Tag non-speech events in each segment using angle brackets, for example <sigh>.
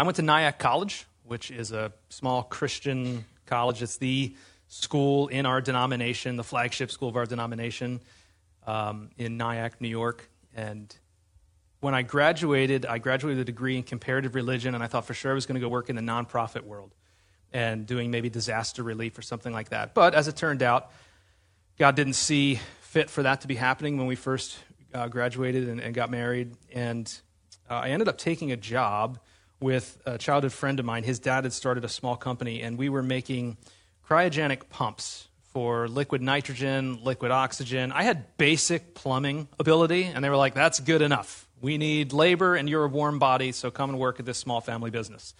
I went to Nyack College, which is a small Christian college. It's the school in our denomination, the flagship school of our denomination um, in Nyack, New York. And when I graduated, I graduated with a degree in comparative religion, and I thought for sure I was going to go work in the nonprofit world and doing maybe disaster relief or something like that. But as it turned out, God didn't see fit for that to be happening when we first uh, graduated and, and, got married. And uh, I ended up taking a job with a childhood friend of mine. His dad had started a small company, and we were making cryogenic pumps for liquid nitrogen, liquid oxygen. I had basic plumbing ability, and they were like, that's good enough. We need labor, and you're a warm body, so come and work at this small family business.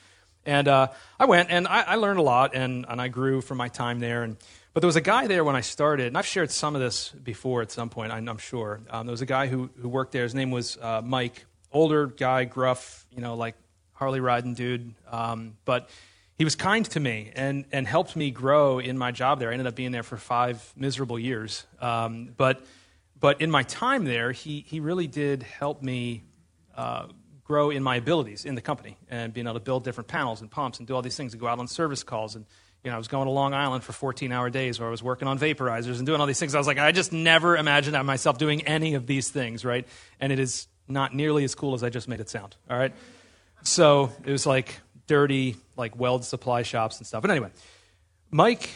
And uh, I went, and I, I, learned a lot, and, and I grew from my time there. And, but there was a guy there when I started, and I've shared some of this before at some point, I'm, sure. Um, there was a guy who, who worked there. His name was uh, Mike, older guy, gruff, you know, like Harley riding dude. Um, but he was kind to me and, and helped me grow in my job there. I ended up being there for five miserable years. Um, but, but in my time there, he, he really did help me uh, grow in my abilities in the company and being able to build different panels and pumps and do all these things and go out on service calls. And, you know, I was going to Long Island for 14 hour days where I was working on vaporizers and doing all these things. I was like, I just never imagined myself doing any of these things, right? And it is not nearly as cool as I just made it sound, all right? So it was like dirty, like weld supply shops and stuff. But anyway, Mike,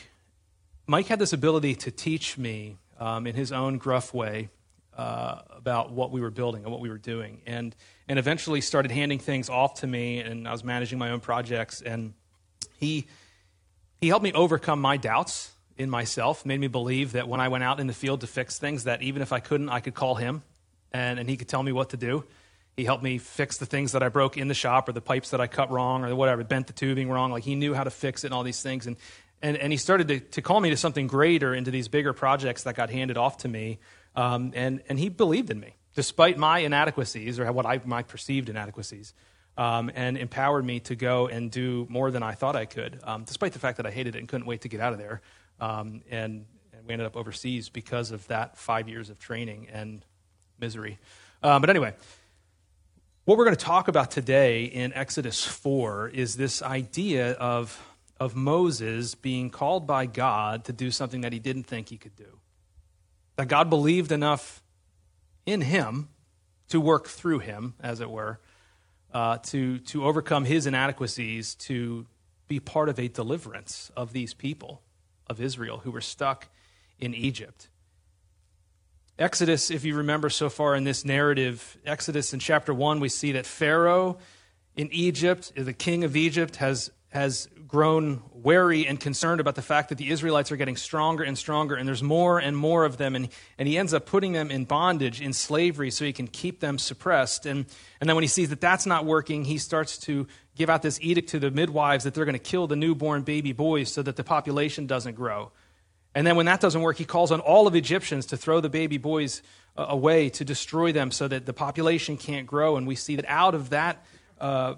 Mike had this ability to teach me um, in his own gruff way uh, about what we were building and what we were doing, and and eventually started handing things off to me, and I was managing my own projects, and he he helped me overcome my doubts in myself, made me believe that when I went out in the field to fix things, that even if I couldn't, I could call him, and and he could tell me what to do. He helped me fix the things that I broke in the shop or the pipes that I cut wrong or whatever, bent the tubing wrong. Like he knew how to fix it and all these things. And, and, and he started to, to call me to something greater, into these bigger projects that got handed off to me. Um, and, and he believed in me, despite my inadequacies or what I, my perceived inadequacies, um, and empowered me to go and do more than I thought I could, um, despite the fact that I hated it and couldn't wait to get out of there. Um, and, and we ended up overseas because of that five years of training and misery. Uh, but anyway, what we're going to talk about today in Exodus 4 is this idea of, of Moses being called by God to do something that he didn't think he could do. That God believed enough in him to work through him, as it were, uh, to, to overcome his inadequacies, to be part of a deliverance of these people of Israel who were stuck in Egypt. Exodus, if you remember so far in this narrative, Exodus in chapter 1, we see that Pharaoh in Egypt, the king of Egypt, has, has grown wary and concerned about the fact that the Israelites are getting stronger and stronger, and there's more and more of them, and, and he ends up putting them in bondage, in slavery, so he can keep them suppressed. And, and then when he sees that that's not working, he starts to give out this edict to the midwives that they're going to kill the newborn baby boys so that the population doesn't grow. And then when that doesn't work, he calls on all of Egyptians to throw the baby boys uh, away, to destroy them so that the population can't grow. And we see that out of that uh,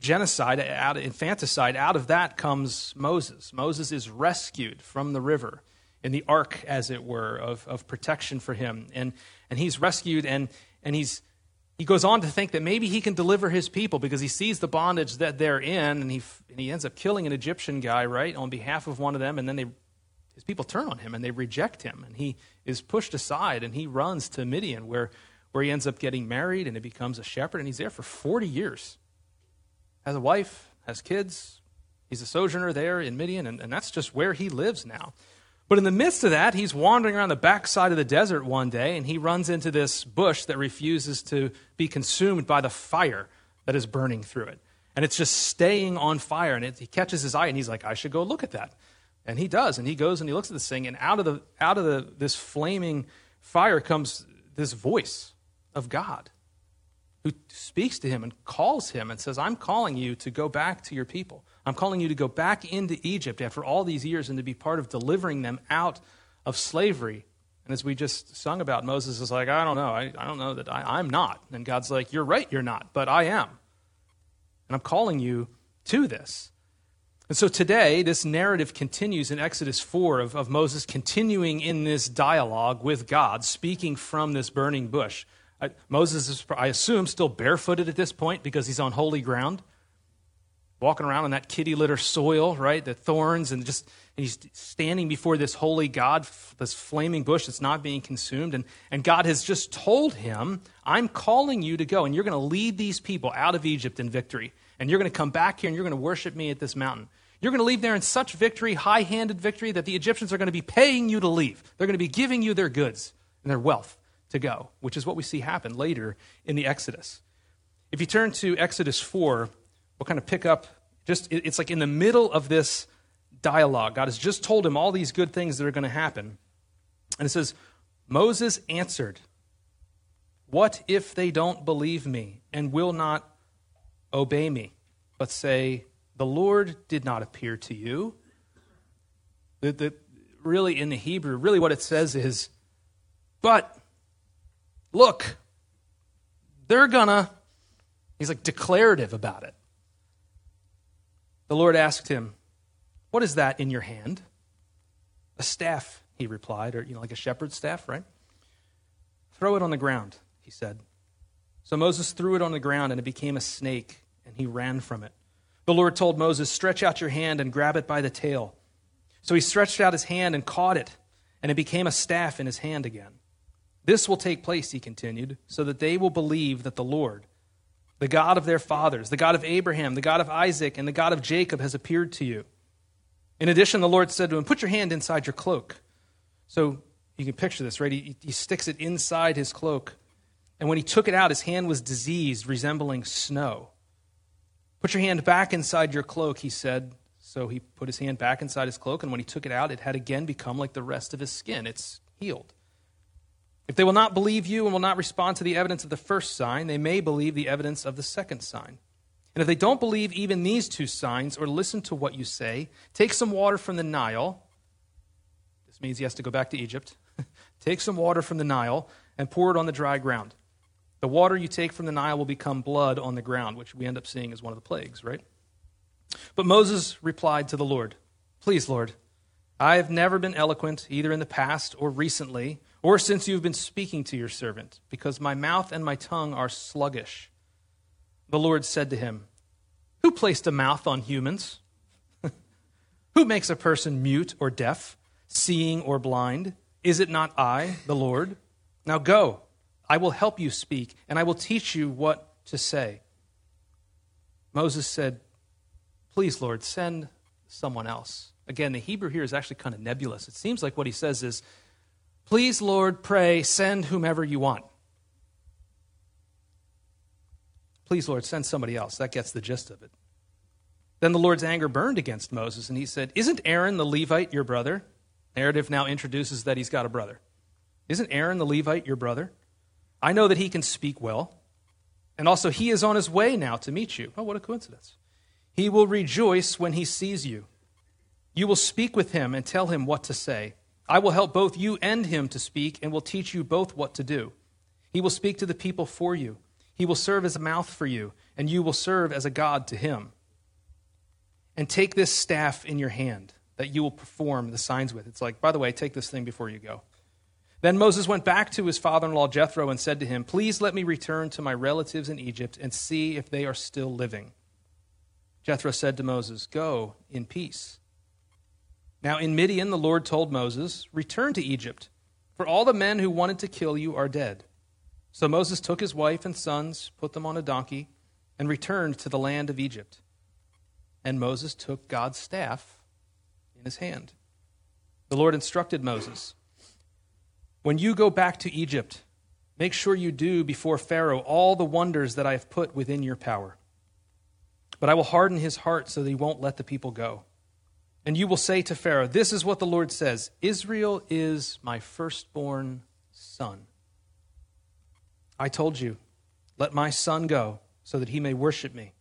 genocide, out of infanticide, out of that comes Moses. Moses is rescued from the river in the ark, as it were, of, of protection for him. And, and he's rescued and, and he's, he goes on to think that maybe he can deliver his people because he sees the bondage that they're in and he, and he ends up killing an Egyptian guy, right, on behalf of one of them. And then they his people turn on him and they reject him, and he is pushed aside and he runs to Midian, where, where he ends up getting married and he becomes a shepherd, and he's there for 40 years. Has a wife, has kids. He's a sojourner there in Midian, and, and that's just where he lives now. But in the midst of that, he's wandering around the backside of the desert one day, and he runs into this bush that refuses to be consumed by the fire that is burning through it. And it's just staying on fire, and it, he catches his eye, and he's like, I should go look at that. And he does, and he goes and he looks at this thing, and out of the out of the this flaming fire comes this voice of God who speaks to him and calls him and says, I'm calling you to go back to your people. I'm calling you to go back into Egypt after all these years and to be part of delivering them out of slavery. And as we just sung about, Moses is like, I don't know. I, I don't know that I, I'm not. And God's like, You're right, you're not, but I am. And I'm calling you to this. And so today, this narrative continues in Exodus 4 of, of Moses continuing in this dialogue with God, speaking from this burning bush. I, Moses is, I assume, still barefooted at this point because he's on holy ground. walking around on that kitty litter soil, right? The thorns, and just and he's standing before this holy God, this flaming bush that's not being consumed. And, and God has just told him, I'm calling you to go, and you're going to lead these people out of Egypt in victory. And you're going to come back here and you're going to worship me at this mountain. You're going to leave there in such victory, high handed victory, that the Egyptians are going to be paying you to leave. They're going to be giving you their goods and their wealth to go, which is what we see happen later in the Exodus. If you turn to Exodus 4, we'll kind of pick up just, it's like in the middle of this dialogue. God has just told him all these good things that are going to happen. And it says, Moses answered, What if they don't believe me and will not obey me, but say, The Lord did not appear to you? The, the, really, in the Hebrew, really what it says is, But look, they're gonna, he's like declarative about it. The Lord asked him, what is that in your hand? A staff, he replied, or, you know, like a shepherd's staff, right? Throw it on the ground, he said. So Moses threw it on the ground, and it became a snake, and he ran from it. The Lord told Moses, Stretch out your hand and grab it by the tail. So he stretched out his hand and caught it, and it became a staff in his hand again. This will take place, he continued, so that they will believe that the Lord, the God of their fathers, the God of Abraham, the God of Isaac, and the God of Jacob, has appeared to you. In addition, the Lord said to him, Put your hand inside your cloak. So you can picture this, right? He, he sticks it inside his cloak. And when he took it out, his hand was diseased, resembling snow. Put your hand back inside your cloak, he said. So he put his hand back inside his cloak, and when he took it out, it had again become like the rest of his skin. It's healed. If they will not believe you and will not respond to the evidence of the first sign, they may believe the evidence of the second sign. And if they don't believe even these two signs or listen to what you say, take some water from the Nile. This means he has to go back to Egypt. <laughs> take some water from the Nile and pour it on the dry ground. The water you take from the Nile will become blood on the ground, which we end up seeing as one of the plagues, right? But Moses replied to the Lord, Please, Lord, I have never been eloquent, either in the past or recently, or since you've been speaking to your servant, because my mouth and my tongue are sluggish. The Lord said to him, Who placed a mouth on humans? <laughs> Who makes a person mute or deaf, seeing or blind? Is it not I, the Lord? Now go, I will help you speak, and I will teach you what to say. Moses said, Please, Lord, send someone else. Again, the Hebrew here is actually kind of nebulous. It seems like what he says is, Please, Lord, pray, send whomever you want. Please, Lord, send somebody else. That gets the gist of it. Then the Lord's anger burned against Moses, and he said, Isn't Aaron the Levite your brother? Narrative now introduces that he's got a brother. Isn't Aaron the Levite your brother? I know that he can speak well, and also he is on his way now to meet you. Oh, what a coincidence. He will rejoice when he sees you. You will speak with him and tell him what to say. I will help both you and him to speak, and will teach you both what to do. He will speak to the people for you. He will serve as a mouth for you, and you will serve as a God to him. And take this staff in your hand that you will perform the signs with. It's like, by the way, take this thing before you go. Then Moses went back to his father in law Jethro and said to him, Please let me return to my relatives in Egypt and see if they are still living. Jethro said to Moses, Go in peace. Now in Midian, the Lord told Moses, Return to Egypt, for all the men who wanted to kill you are dead. So Moses took his wife and sons, put them on a donkey, and returned to the land of Egypt. And Moses took God's staff in his hand. The Lord instructed Moses When you go back to Egypt, make sure you do before Pharaoh all the wonders that I have put within your power. But I will harden his heart so that he won't let the people go. And you will say to Pharaoh, This is what the Lord says Israel is my firstborn son. I told you, let my son go so that he may worship me.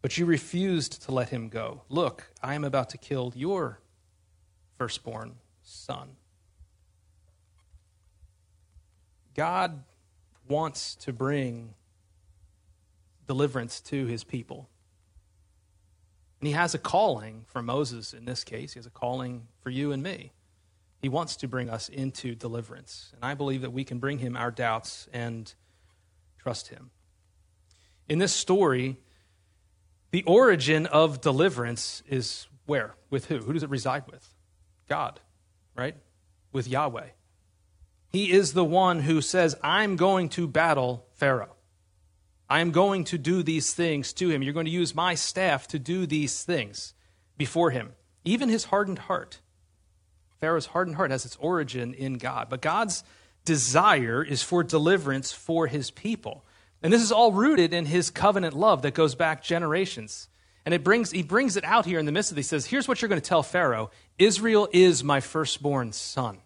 But you refused to let him go. Look, I am about to kill your firstborn son. God wants to bring deliverance to his people. And he has a calling for Moses in this case. He has a calling for you and me. He wants to bring us into deliverance. And I believe that we can bring him our doubts and Trust Him. In this story, The origin of deliverance is where? With who? Who does it reside with? God, right? With Yahweh. He is the one who says, I'm going to battle Pharaoh. I am going to do these things to him. You're going to use my staff to do these things before him. Even his hardened heart. Pharaoh's hardened heart has its origin in God. But God's desire is for deliverance for his people. And this is all rooted in his covenant love that goes back generations. And it brings, he brings it out here in the midst of it. He says, Here's what you're going to tell Pharaoh Israel is my firstborn son.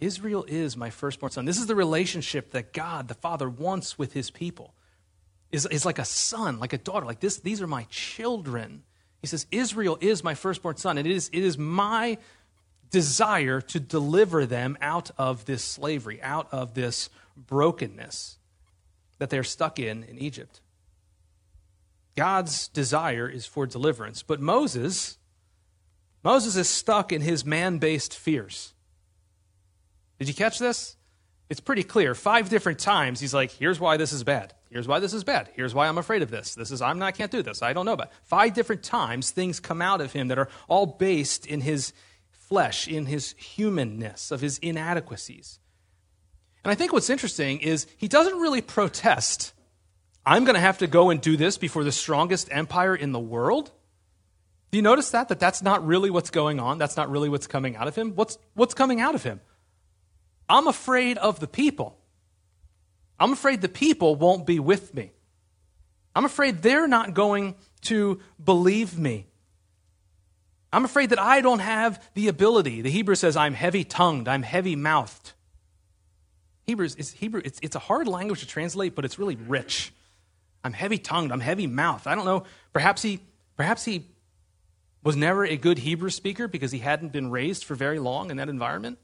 Israel is my firstborn son. This is the relationship that God, the Father, wants with his people. Is, is like a son, like a daughter, like this. These are my children. He says, Israel is my firstborn son, and it is, it is my desire to deliver them out of this slavery, out of this brokenness that they're stuck in in Egypt. God's desire is for deliverance, but Moses, Moses is stuck in his man based fears. Did you catch this? It's pretty clear. Five different times he's like, here's why this is bad. Here's why this is bad. Here's why I'm afraid of this. This is I'm not I can't do this. I don't know about. Five different times things come out of him that are all based in his flesh, in his humanness, of his inadequacies. And I think what's interesting is he doesn't really protest. I'm going to have to go and do this before the strongest empire in the world. Do you notice that? That that's not really what's going on. That's not really what's coming out of him. What's, what's coming out of him? I'm afraid of the people. I'm afraid the people won't be with me. I'm afraid they're not going to believe me. I'm afraid that I don't have the ability. The Hebrew says, I'm heavy tongued, I'm heavy mouthed. Hebrews, it's, Hebrew, it's, it's a hard language to translate, but it's really rich. I'm heavy tongued, I'm heavy mouthed. I don't know, perhaps he, perhaps he was never a good Hebrew speaker because he hadn't been raised for very long in that environment.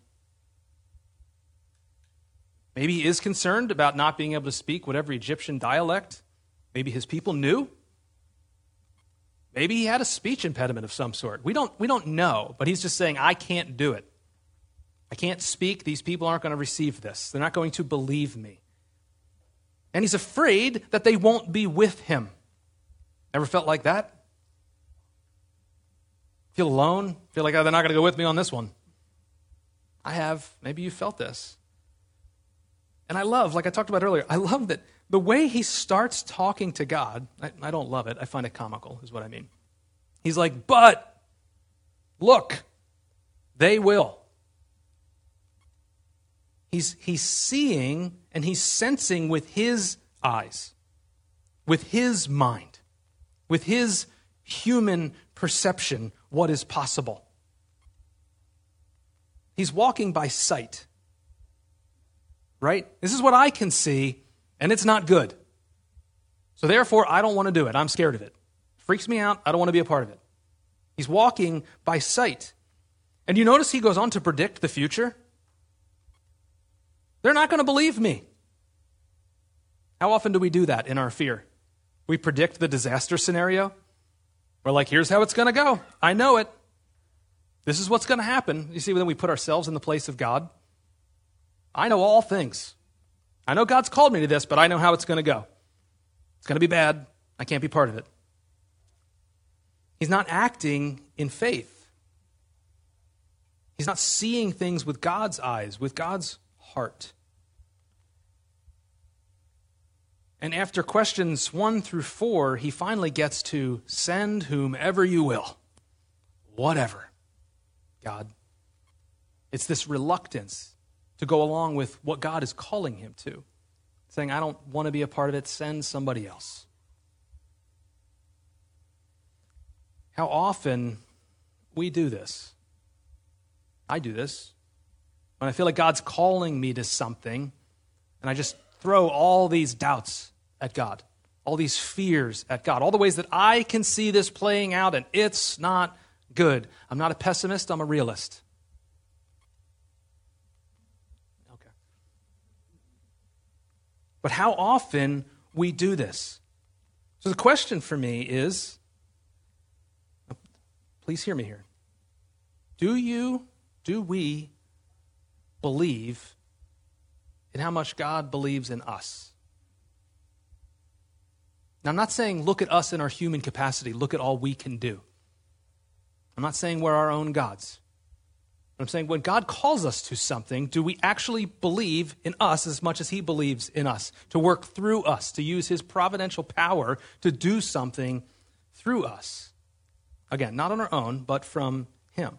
Maybe he is concerned about not being able to speak whatever Egyptian dialect maybe his people knew. Maybe he had a speech impediment of some sort. We don't, we don't know, but he's just saying, I can't do it. I can't speak. These people aren't going to receive this. They're not going to believe me. And he's afraid that they won't be with him. Ever felt like that? Feel alone? Feel like oh, they're not going to go with me on this one? I have. Maybe you felt this. And I love, like I talked about earlier, I love that the way he starts talking to God, I, I don't love it. I find it comical, is what I mean. He's like, but look, they will. He's, he's seeing and he's sensing with his eyes, with his mind, with his human perception what is possible. He's walking by sight right? This is what I can see, and it's not good. So therefore, I don't want to do it. I'm scared of it. it. Freaks me out. I don't want to be a part of it. He's walking by sight. And you notice he goes on to predict the future? They're not going to believe me. How often do we do that in our fear? We predict the disaster scenario. We're like, here's how it's going to go. I know it. This is what's going to happen. You see, then we put ourselves in the place of God. I know all things. I know God's called me to this, but I know how it's going to go. It's going to be bad. I can't be part of it. He's not acting in faith. He's not seeing things with God's eyes, with God's heart. And after questions one through four, he finally gets to send whomever you will. Whatever. God. It's this reluctance to go along with what God is calling him to. Saying, I don't want to be a part of it, send somebody else. How often we do this. I do this. When I feel like God's calling me to something, and I just throw all these doubts at God, all these fears at God, all the ways that I can see this playing out, and it's not good. I'm not a pessimist, I'm a realist. But how often we do this. So the question for me is please hear me here. Do you, do we believe in how much God believes in us? Now, I'm not saying look at us in our human capacity, look at all we can do. I'm not saying we're our own gods. I'm saying when God calls us to something, do we actually believe in us as much as He believes in us, to work through us, to use His providential power to do something through us? Again, not on our own, but from Him.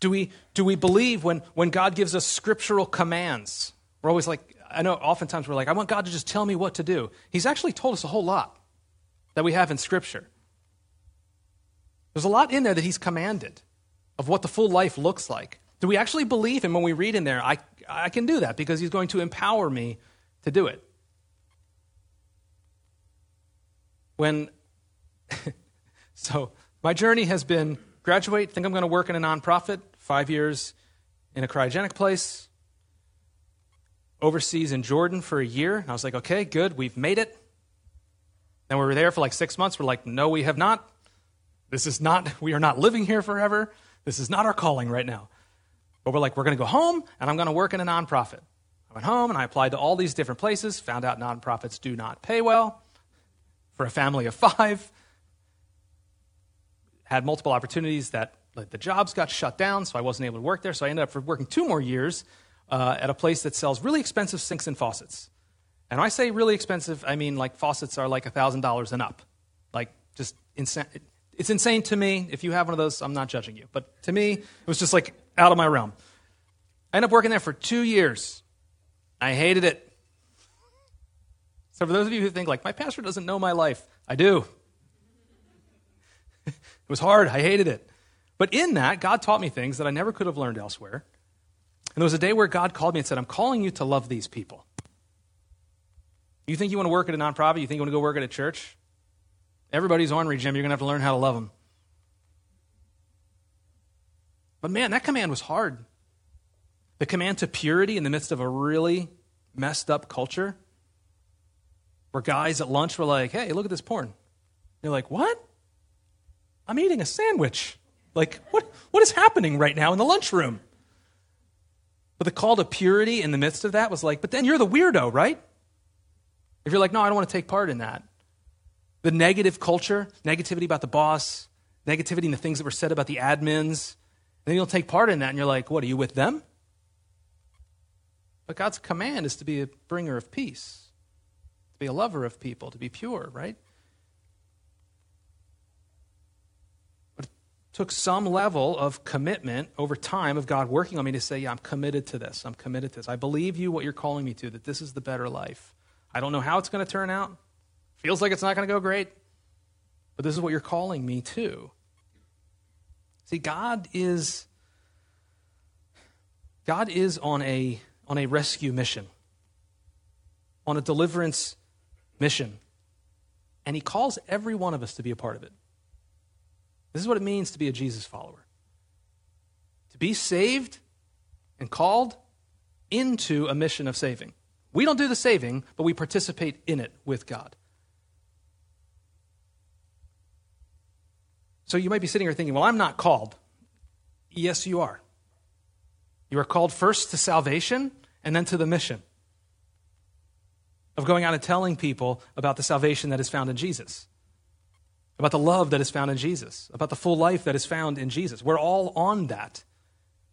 Do we, do we believe when, when God gives us scriptural commands? We're always like, I know oftentimes we're like, I want God to just tell me what to do. He's actually told us a whole lot that we have in Scripture. There's a lot in there that He's commanded of what the full life looks like. Do we actually believe Him when we read in there? I, I can do that because He's going to empower me to do it. When, <laughs> so my journey has been graduate, think I'm going to work in a nonprofit, five years in a cryogenic place, overseas in Jordan for a year. And I was like, okay, good, we've made it. Then we were there for like six months. We're like, no, we have not. This is not, we are not living here forever. This is not our calling right now. But we're like, we're going to go home and I'm going to work in a nonprofit. I went home and I applied to all these different places, found out nonprofits do not pay well for a family of five. Had multiple opportunities that like, the jobs got shut down, so I wasn't able to work there. So I ended up working two more years uh, at a place that sells really expensive sinks and faucets. And when I say really expensive, I mean like faucets are like $1,000 and up. Like just insane. It's insane to me. If you have one of those, I'm not judging you. But to me, it was just like out of my realm. I ended up working there for two years. I hated it. So for those of you who think like my pastor doesn't know my life, I do. <laughs> it was hard. I hated it. But in that, God taught me things that I never could have learned elsewhere. And there was a day where God called me and said, I'm calling you to love these people. You think you want to work at a nonprofit? You think you want to go work at a church? Everybody's ornery, Jim. You're going to have to learn how to love them. But man, that command was hard. The command to purity in the midst of a really messed up culture where guys at lunch were like, hey, look at this porn. You're like, what? I'm eating a sandwich. Like, what, what is happening right now in the lunchroom? But the call to purity in the midst of that was like, but then you're the weirdo, right? If you're like, no, I don't want to take part in that. The negative culture, negativity about the boss, negativity in the things that were said about the admins, then you'll take part in that and you're like, what, are you with them? But God's command is to be a bringer of peace, to be a lover of people, to be pure, right? But it took some level of commitment over time of God working on me to say, Yeah, I'm committed to this. I'm committed to this. I believe you what you're calling me to, that this is the better life. I don't know how it's going to turn out. Feels like it's not going to go great, but this is what you're calling me to. See, God is God is on a on a rescue mission, on a deliverance mission. And he calls every one of us to be a part of it. This is what it means to be a Jesus follower to be saved and called into a mission of saving. We don't do the saving, but we participate in it with God. So you might be sitting here thinking, well, I'm not called. Yes, you are. You are called first to salvation and then to the mission of going out and telling people about the salvation that is found in Jesus about the love that is found in Jesus, about the full life that is found in Jesus. We're all on that,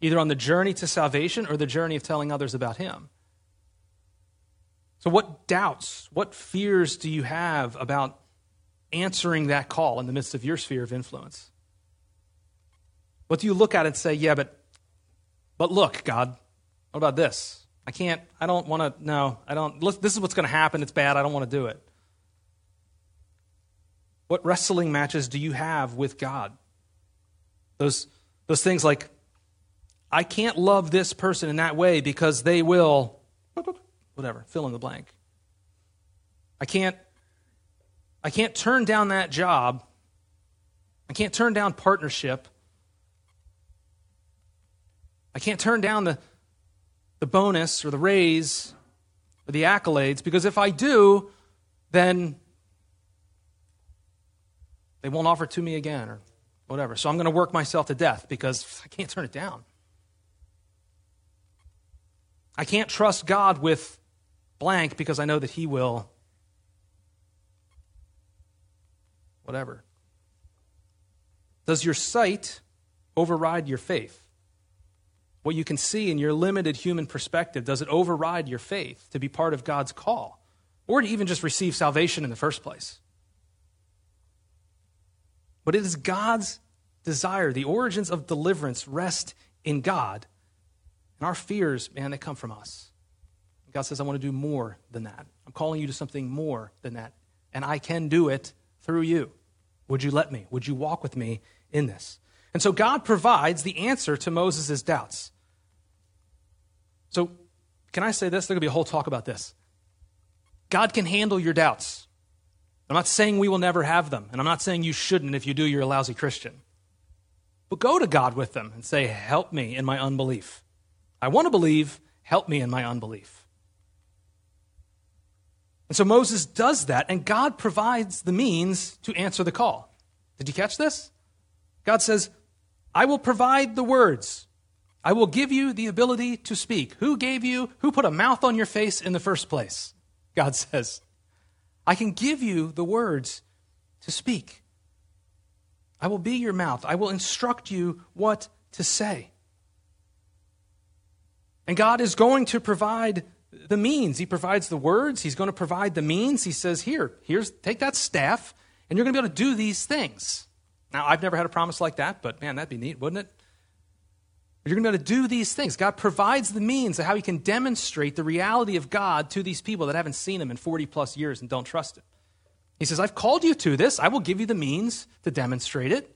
either on the journey to salvation or the journey of telling others about Him. So, what doubts, what fears do you have about answering that call in the midst of your sphere of influence? What do you look at and say, yeah, but, but look, God, what about this? I can't, I don't want to, no, I don't, this is what's going to happen. It's bad. I don't want to do it. What wrestling matches do you have with God? Those, those things like, I can't love this person in that way because they will, whatever, fill in the blank. I can't, I can't turn down that job. I can't turn down partnership. I can't turn down the, the bonus or the raise or the accolades because if I do, then they won't offer it to me again or whatever. So I'm going to work myself to death because I can't turn it down. I can't trust God with blank because I know that He will whatever. Does your sight override your faith? What you can see in your limited human perspective, does it override your faith to be part of God's call? Or to even just receive salvation in the first place? But it is God's desire. The origins of deliverance rest in God. And our fears, man, they come from us. God says, I want to do more than that. I'm calling you to something more than that. And I can do it through you. Would you let me? Would you walk with me in this? And so God provides the answer to Moses' doubts. So, can I say this? There's going to be a whole talk about this. God can handle your doubts. I'm not saying we will never have them, and I'm not saying you shouldn't. If you do, you're a lousy Christian. But go to God with them and say, Help me in my unbelief. I want to believe, help me in my unbelief. And so Moses does that, and God provides the means to answer the call. Did you catch this? God says, I will provide the words. I will give you the ability to speak. Who gave you, who put a mouth on your face in the first place? God <laughs> says, I can give you the words to speak. I will be your mouth. I will instruct you what to say. And God is going to provide the means. He provides the words. He's going to provide the means. He says, Here, here's take that staff, and you're going to be able to do these things. Now, I've never had a promise like that, but man, that'd be neat, wouldn't it? You're going to be able to do these things. God provides the means of how He can demonstrate the reality of God to these people that haven't seen Him in 40 plus years and don't trust Him. He says, I've called you to this. I will give you the means to demonstrate it,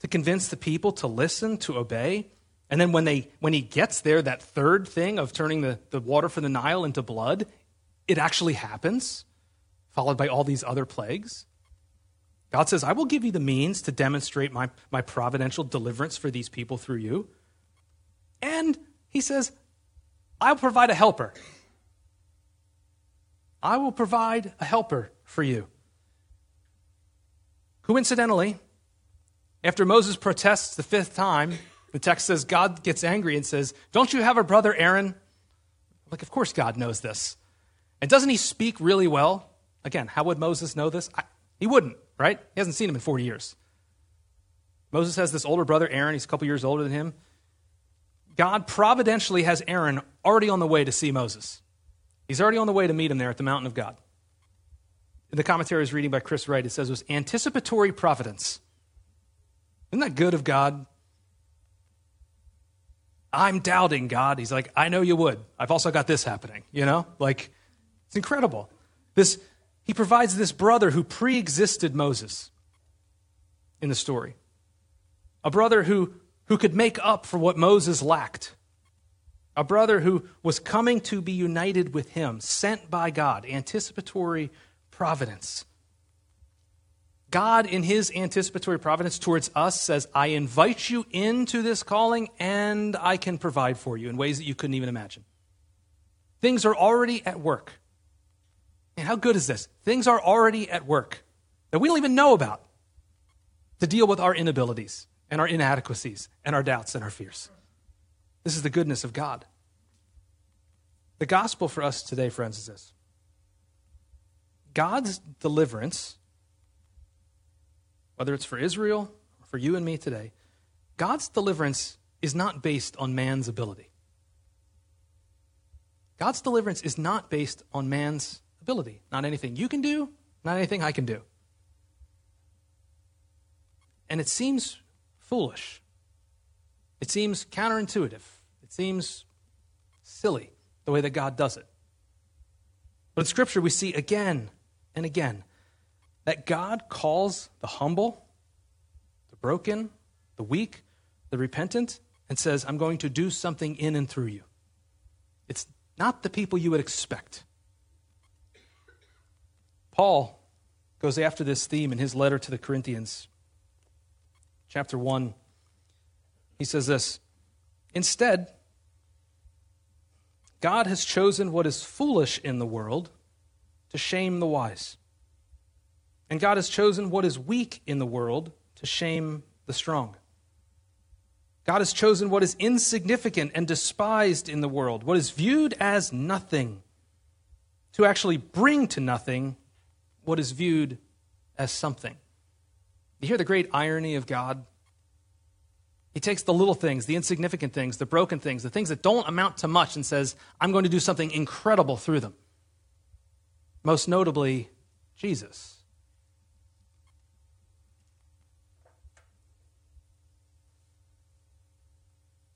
to convince the people to listen, to obey. And then when, they, when He gets there, that third thing of turning the, the water from the Nile into blood, it actually happens, followed by all these other plagues. God says, I will give you the means to demonstrate my, my providential deliverance for these people through you. And he says, I'll provide a helper. I will provide a helper for you. Coincidentally, after Moses protests the fifth time, the text says God gets angry and says, Don't you have a brother Aaron? Like, of course God knows this. And doesn't he speak really well? Again, how would Moses know this? I, he wouldn't right? He hasn't seen him in 40 years. Moses has this older brother, Aaron. He's a couple years older than him. God providentially has Aaron already on the way to see Moses. He's already on the way to meet him there at the mountain of God. In the commentary I was reading by Chris Wright, it says it was anticipatory providence. Isn't that good of God? I'm doubting God. He's like, I know you would. I've also got this happening, you know? Like, it's incredible. This he provides this brother who pre existed Moses in the story. A brother who, who could make up for what Moses lacked. A brother who was coming to be united with him, sent by God, anticipatory providence. God, in his anticipatory providence towards us, says, I invite you into this calling and I can provide for you in ways that you couldn't even imagine. Things are already at work. And how good is this? Things are already at work that we don't even know about to deal with our inabilities and our inadequacies and our doubts and our fears. This is the goodness of God. The gospel for us today, friends, is this God's deliverance, whether it's for Israel or for you and me today, God's deliverance is not based on man's ability. God's deliverance is not based on man's ability. Not anything you can do, not anything I can do. And it seems foolish. It seems counterintuitive. It seems silly the way that God does it. But in Scripture, we see again and again that God calls the humble, the broken, the weak, the repentant, and says, I'm going to do something in and through you. It's not the people you would expect. Paul goes after this theme in his letter to the Corinthians, chapter 1. He says this Instead, God has chosen what is foolish in the world to shame the wise. And God has chosen what is weak in the world to shame the strong. God has chosen what is insignificant and despised in the world, what is viewed as nothing, to actually bring to nothing what is viewed as something. You hear the great irony of God? He takes the little things, the insignificant things, the broken things, the things that don't amount to much, and says, I'm going to do something incredible through them. Most notably, Jesus.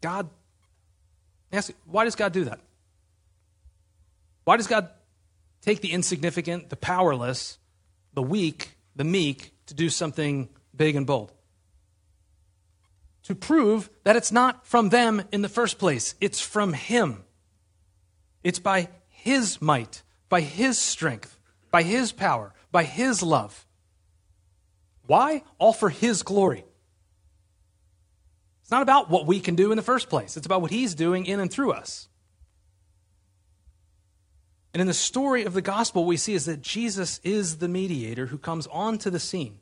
God, ask, why does God do that? Why does God take the insignificant, the powerless, the weak, the meek, to do something big and bold? To prove that it's not from them in the first place, it's from Him. It's by His might, by His strength, by His power, by His love. Why? All for His glory. It's not about what we can do in the first place, it's about what He's doing in and through us. And in the story of the gospel, we see is that Jesus is the mediator who comes onto the scene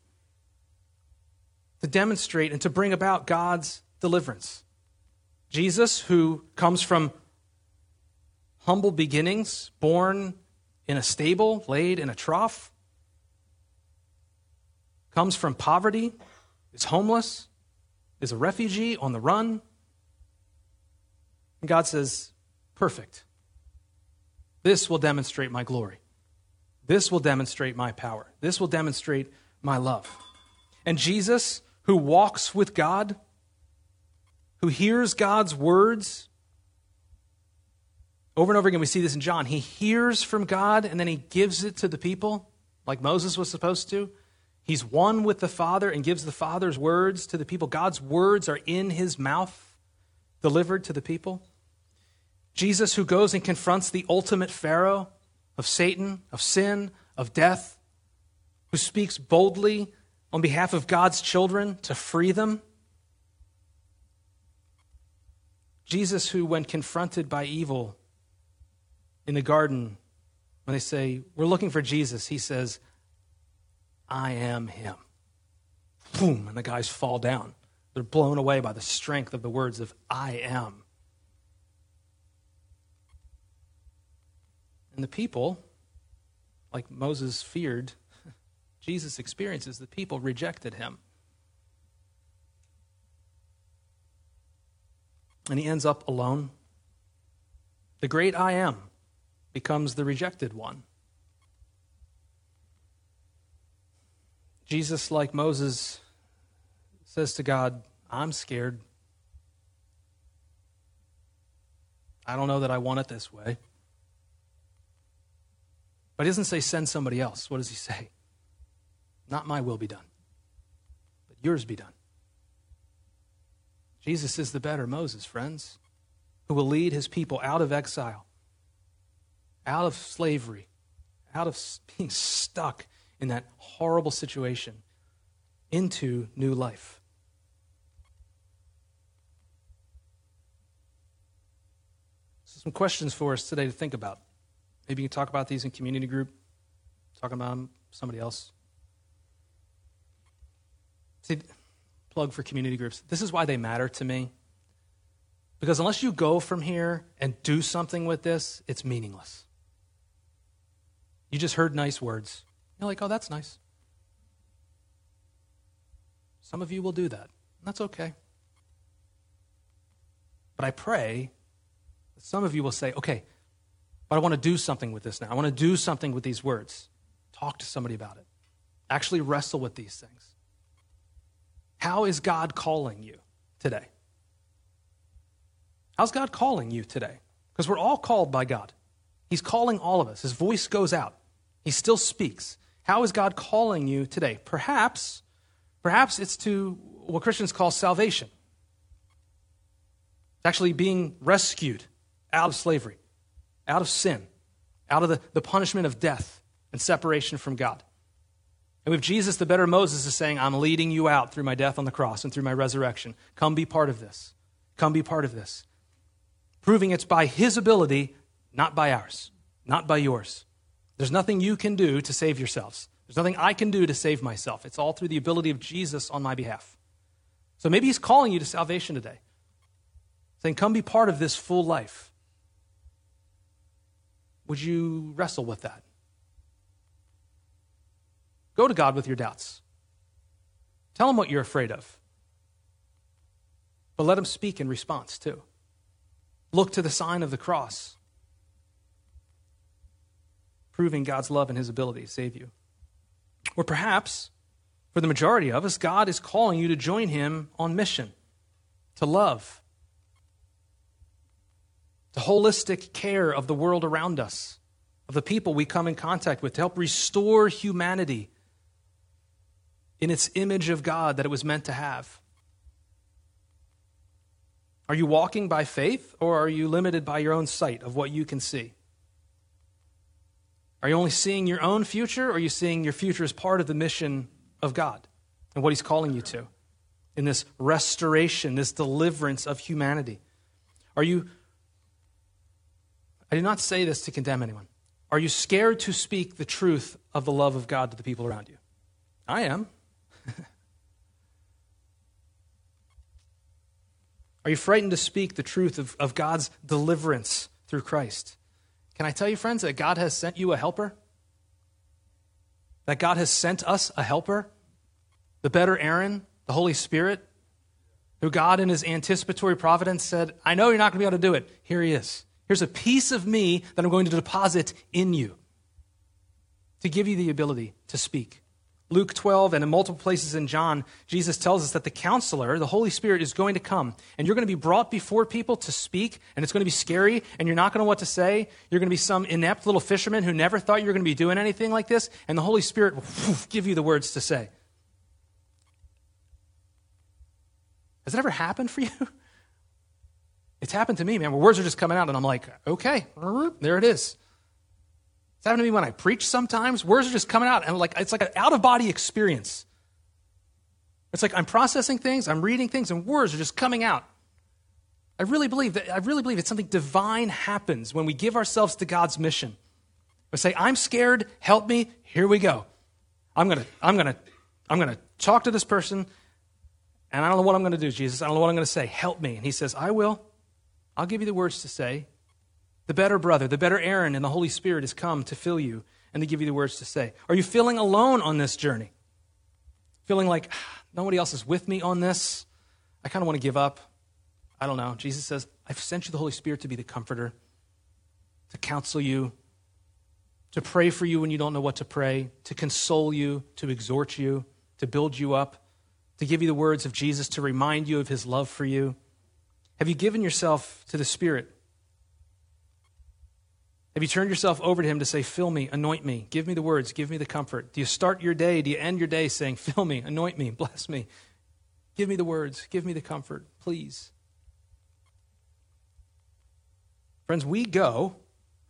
to demonstrate and to bring about God's deliverance. Jesus, who comes from humble beginnings, born in a stable, laid in a trough, comes from poverty, is homeless, is a refugee on the run. And God says, Perfect. This will demonstrate my glory. This will demonstrate my power. This will demonstrate my love. And Jesus, who walks with God, who hears God's words, over and over again, we see this in John. He hears from God and then he gives it to the people, like Moses was supposed to. He's one with the Father and gives the Father's words to the people. God's words are in his mouth, delivered to the people. Jesus, who goes and confronts the ultimate Pharaoh of Satan, of sin, of death, who speaks boldly on behalf of God's children to free them. Jesus, who, when confronted by evil in the garden, when they say, We're looking for Jesus, he says, I am him. Boom, and the guys fall down. They're blown away by the strength of the words of I am. And the people, like Moses feared, <laughs> Jesus experiences the people rejected him. And he ends up alone. The great I am becomes the rejected one. Jesus, like Moses, says to God, I'm scared. I don't know that I want it this way. But he doesn't say, send somebody else. What does he say? Not my will be done, but yours be done. Jesus is the better Moses, friends, who will lead his people out of exile, out of slavery, out of being stuck in that horrible situation into new life. So some questions for us today to think about. Maybe you can talk about these in community group, talking about them, somebody else. See, plug for community groups. This is why they matter to me. Because unless you go from here and do something with this, it's meaningless. You just heard nice words. You're like, oh, that's nice. Some of you will do that. That's okay. But I pray that some of you will say, okay, but I want to do something with this now. I want to do something with these words. Talk to somebody about it. Actually wrestle with these things. How is God calling you today? How's God calling you today? Because we're all called by God. He's calling all of us. His voice goes out. He still speaks. How is God calling you today? Perhaps, perhaps it's to what Christians call salvation. It's actually being rescued out of slavery out of sin, out of the, the punishment of death and separation from God. And with Jesus, the better Moses is saying, I'm leading you out through my death on the cross and through my resurrection. Come be part of this. Come be part of this. Proving it's by his ability, not by ours, not by yours. There's nothing you can do to save yourselves. There's nothing I can do to save myself. It's all through the ability of Jesus on my behalf. So maybe he's calling you to salvation today, saying, Come be part of this full life. Would you wrestle with that? Go to God with your doubts. Tell him what you're afraid of. But let him speak in response, too. Look to the sign of the cross, proving God's love and his ability to save you. Or perhaps, for the majority of us, God is calling you to join him on mission, to love, to holistic care of the world around us, of the people we come in contact with, to help restore humanity in its image of God that it was meant to have. Are you walking by faith or are you limited by your own sight of what you can see? Are you only seeing your own future or are you seeing your future as part of the mission of God and what He's calling you to in this restoration, this deliverance of humanity? Are you, I do not say this to condemn anyone. Are you scared to speak the truth of the love of God to the people around you? I am. <laughs> Are you frightened to speak the truth of, of God's deliverance through Christ? Can I tell you, friends, that God has sent you a helper? That God has sent us a helper? The better Aaron, the Holy Spirit, who God in his anticipatory providence said, I know you're not going to be able to do it. Here he is. Here's a piece of me that I'm going to deposit in you to give you the ability to speak. Luke 12 and in multiple places in John, Jesus tells us that the counselor, the Holy Spirit, is going to come. And you're going to be brought before people to speak, and it's going to be scary, and you're not going to know what to say. You're going to be some inept little fisherman who never thought you were going to be doing anything like this, and the Holy Spirit will give you the words to say. Has it ever happened for you? <laughs> It's happened to me, man, where words are just coming out, and I'm like, okay, there it is. It's happened to me when I preach sometimes. Words are just coming out, and like it's like an out of body experience. It's like I'm processing things, I'm reading things, and words are just coming out. I really believe that I really believe that something divine happens when we give ourselves to God's mission. We say, I'm scared, help me, here we go. I'm gonna, I'm gonna, I'm gonna talk to this person, and I don't know what I'm gonna do, Jesus. I don't know what I'm gonna say. Help me. And he says, I will. I'll give you the words to say. The better brother, the better Aaron, and the Holy Spirit has come to fill you and to give you the words to say. Are you feeling alone on this journey? Feeling like ah, nobody else is with me on this? I kind of want to give up. I don't know. Jesus says, I've sent you the Holy Spirit to be the comforter, to counsel you, to pray for you when you don't know what to pray, to console you, to exhort you, to build you up, to give you the words of Jesus, to remind you of his love for you. Have you given yourself to the Spirit? Have you turned yourself over to Him to say, Fill me, anoint me, give me the words, give me the comfort? Do you start your day, do you end your day saying, Fill me, anoint me, <laughs> bless me, give me the words, give me the comfort, please? Friends, we go,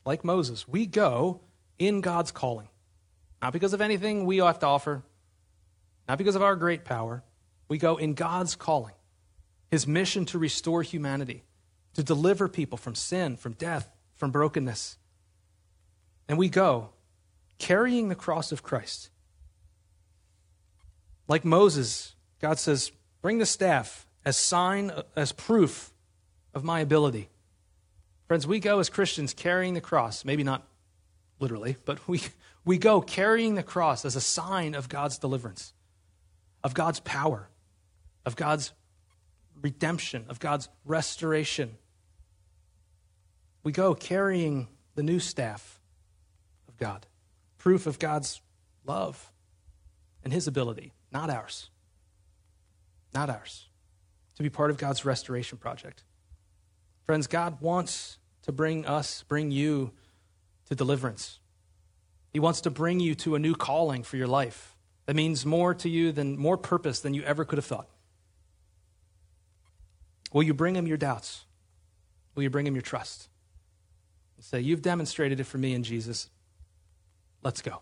like Moses, we go in God's calling. Not because of anything we have to offer, not because of our great power. We go in God's calling, His mission to restore humanity, to deliver people from sin, from death, from brokenness. And we go carrying the cross of Christ. Like Moses, God says, Bring the staff as sign, as proof of my ability. Friends, we go as Christians carrying the cross, maybe not literally, but we, we go carrying the cross as a sign of God's deliverance, of God's power, of God's redemption, of God's restoration. We go carrying the new staff God. Proof of God's love and his ability, not ours. Not ours. To be part of God's restoration project. Friends, God wants to bring us, bring you to deliverance. He wants to bring you to a new calling for your life that means more to you than more purpose than you ever could have thought. Will you bring him your doubts? Will you bring him your trust? say, You've demonstrated it for me in Jesus. Let's go.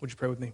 Would you pray with me?